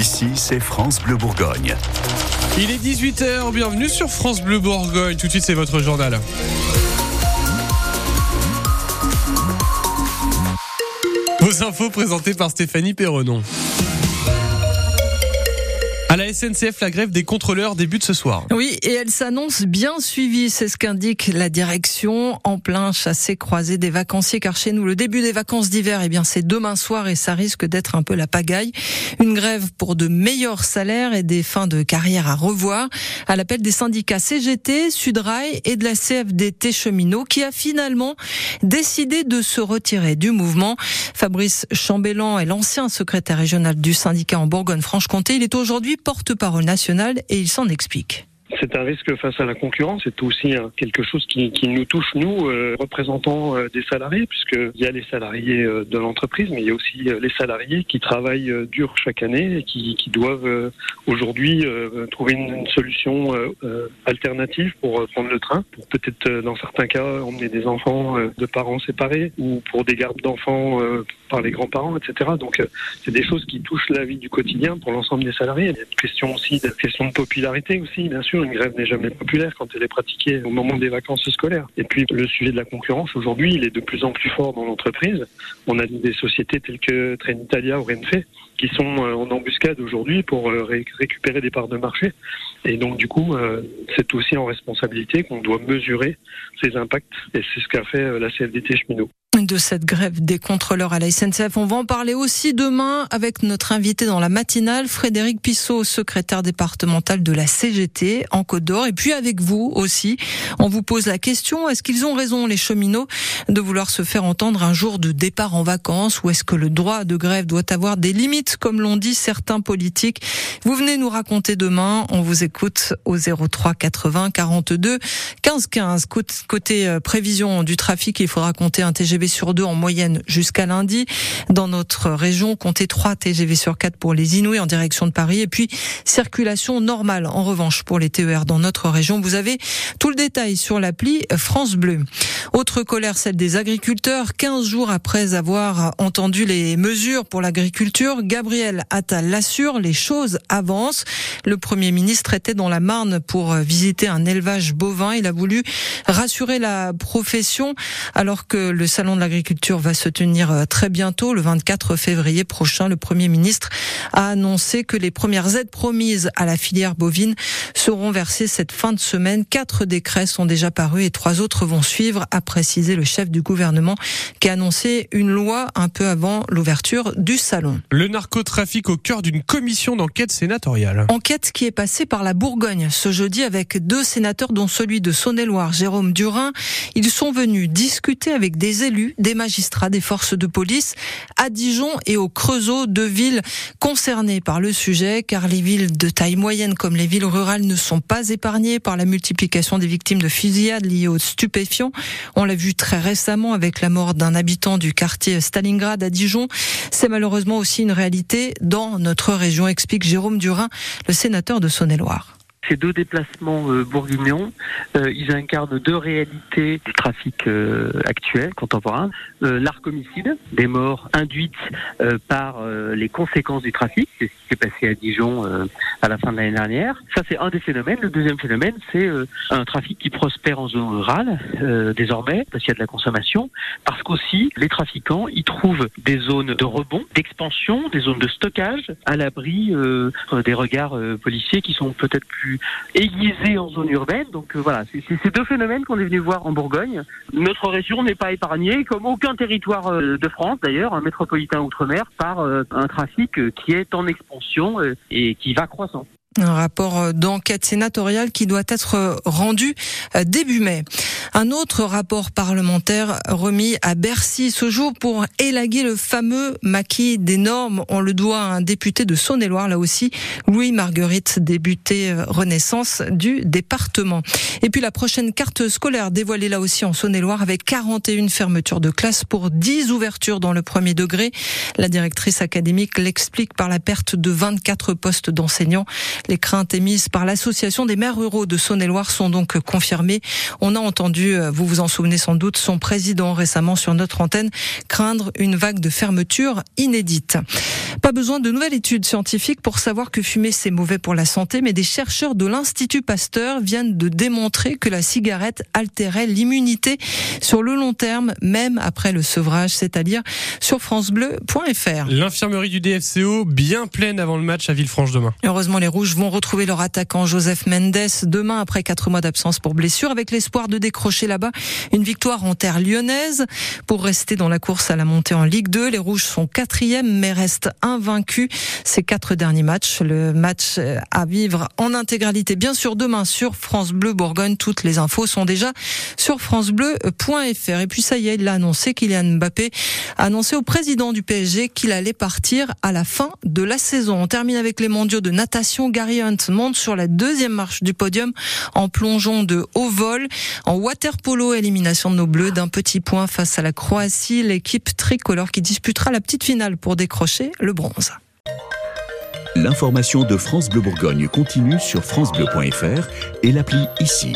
Ici, c'est France Bleu Bourgogne. Il est 18h, bienvenue sur France Bleu Bourgogne. Tout de suite, c'est votre journal. Vos infos présentées par Stéphanie Perronon. À la SNCF, la grève des contrôleurs débute ce soir. Oui, et elle s'annonce bien suivie, c'est ce qu'indique la direction en plein chassé croisé des vacanciers car chez nous le début des vacances d'hiver, eh bien c'est demain soir et ça risque d'être un peu la pagaille. Une grève pour de meilleurs salaires et des fins de carrière à revoir à l'appel des syndicats CGT, Sudrail et de la CFDT cheminot qui a finalement décidé de se retirer du mouvement. Fabrice Chambellan est l'ancien secrétaire régional du syndicat en Bourgogne-Franche-Comté. Il est aujourd'hui porte-parole nationale et il s'en explique. C'est un risque face à la concurrence. C'est aussi quelque chose qui, qui nous touche, nous, euh, représentants euh, des salariés, puisqu'il y a les salariés euh, de l'entreprise, mais il y a aussi les salariés qui travaillent dur chaque année et qui, qui doivent aujourd'hui trouver une, une solution alternative pour prendre le train, pour peut-être, dans certains cas, emmener des enfants de parents séparés ou pour des gardes d'enfants par les grands-parents, etc. Donc, c'est des choses qui touchent la vie du quotidien pour l'ensemble des salariés. Il y a une question aussi, une question de popularité aussi, bien sûr une grève n'est jamais populaire quand elle est pratiquée au moment des vacances scolaires. Et puis le sujet de la concurrence aujourd'hui, il est de plus en plus fort dans l'entreprise. On a des sociétés telles que Trenitalia ou Renfe qui sont euh, en embuscade aujourd'hui pour euh, récupérer des parts de marché. Et donc du coup, euh, c'est aussi en responsabilité qu'on doit mesurer ces impacts. Et c'est ce qu'a fait la CFDT cheminot de cette grève des contrôleurs à la SNCF. On va en parler aussi demain avec notre invité dans la matinale, Frédéric Pissot, secrétaire départemental de la CGT en Côte d'Or. Et puis avec vous aussi, on vous pose la question, est-ce qu'ils ont raison, les cheminots, de vouloir se faire entendre un jour de départ en vacances? Ou est-ce que le droit de grève doit avoir des limites, comme l'ont dit certains politiques? Vous venez nous raconter demain, on vous écoute au 03 80 42 15 15. Côté euh, prévision du trafic, il faudra compter un TGV sur deux en moyenne jusqu'à lundi. Dans notre région, comptez 3 TGV sur 4 pour les Inouïs en direction de Paris. Et puis, circulation normale en revanche pour les TER dans notre région. Vous avez tout le détail sur l'appli France Bleu. Autre colère, celle des agriculteurs. 15 jours après avoir entendu les mesures pour l'agriculture, Gabriel Attal l'assure, les choses avancent. Le Premier ministre était dans la Marne pour visiter un élevage bovin. Il a voulu rassurer la profession alors que le salon de l'agriculture va se tenir euh, très bientôt, le 24 février prochain. Le Premier ministre a annoncé que les premières aides promises à la filière bovine seront versées cette fin de semaine. Quatre décrets sont déjà parus et trois autres vont suivre, a précisé le chef du gouvernement qui a annoncé une loi un peu avant l'ouverture du salon. Le narcotrafic au cœur d'une commission d'enquête sénatoriale. Enquête qui est passée par la Bourgogne ce jeudi avec deux sénateurs dont celui de Saône-et-Loire, Jérôme Durin. Ils sont venus discuter avec des élus des magistrats, des forces de police à Dijon et au Creusot, deux villes concernées par le sujet, car les villes de taille moyenne comme les villes rurales ne sont pas épargnées par la multiplication des victimes de fusillades liées aux stupéfiants. On l'a vu très récemment avec la mort d'un habitant du quartier Stalingrad à Dijon. C'est malheureusement aussi une réalité dans notre région, explique Jérôme Durin, le sénateur de Saône-et-Loire. Ces deux déplacements euh, bourguignons, euh, ils incarnent deux réalités du trafic euh, actuel, contemporain. L'arc homicide, des morts induites par les conséquences du trafic, c'est ce qui s'est passé à Dijon à la fin de l'année dernière. Ça, c'est un des phénomènes. Le deuxième phénomène, c'est un trafic qui prospère en zone rurale, désormais, parce qu'il y a de la consommation, parce qu'aussi, les trafiquants, ils trouvent des zones de rebond, d'expansion, des zones de stockage, à l'abri des regards policiers qui sont peut-être plus aiguisé en zone urbaine. Donc euh, voilà, c'est ces deux phénomènes qu'on est venu voir en Bourgogne. Notre région n'est pas épargnée, comme aucun territoire euh, de France d'ailleurs, un métropolitain outre-mer, par euh, un trafic qui est en expansion et qui va croissant. Un rapport d'enquête sénatoriale qui doit être rendu début mai. Un autre rapport parlementaire remis à Bercy ce jour pour élaguer le fameux maquis des normes. On le doit à un député de Saône-et-Loire, là aussi, Louis Marguerite, député euh, Renaissance du département. Et puis la prochaine carte scolaire dévoilée là aussi en Saône-et-Loire avec 41 fermetures de classe pour 10 ouvertures dans le premier degré. La directrice académique l'explique par la perte de 24 postes d'enseignants. Les craintes émises par l'association des maires ruraux de Saône-et-Loire sont donc confirmées. On a entendu, euh, vous vous en souvenez sans doute, son président récemment sur notre antenne craindre une vague de fermeture inédite. Pas besoin de nouvelles études scientifiques pour savoir que fumer c'est mauvais pour la santé, mais des chercheurs de l'Institut Pasteur viennent de démontrer que la cigarette altérait l'immunité sur le long terme, même après le sevrage, c'est-à-dire sur francebleu.fr. L'infirmerie du DFCO bien pleine avant le match à Villefranche demain. Heureusement, les Rouges vont retrouver leur attaquant Joseph Mendes demain après quatre mois d'absence pour blessure, avec l'espoir de décrocher là-bas une victoire en terre lyonnaise pour rester dans la course à la montée en Ligue 2. Les Rouges sont quatrième mais restent invaincus ces quatre derniers matchs. Le match euh, à vivre en intégralité, bien sûr, demain sur France Bleu Bourgogne. Toutes les infos sont déjà sur francebleu.fr. Et puis ça y est, il a annoncé, Kylian Mbappé a annoncé au président du PSG qu'il allait partir à la fin de la saison. On termine avec les mondiaux de natation. Gary monte sur la deuxième marche du podium en plongeon de haut vol. En water polo, élimination de nos bleus d'un petit point face à la Croatie, l'équipe tricolore qui disputera la petite finale pour décrocher le bronze. L'information de France Bleu Bourgogne continue sur francebleu.fr et l'appli ici.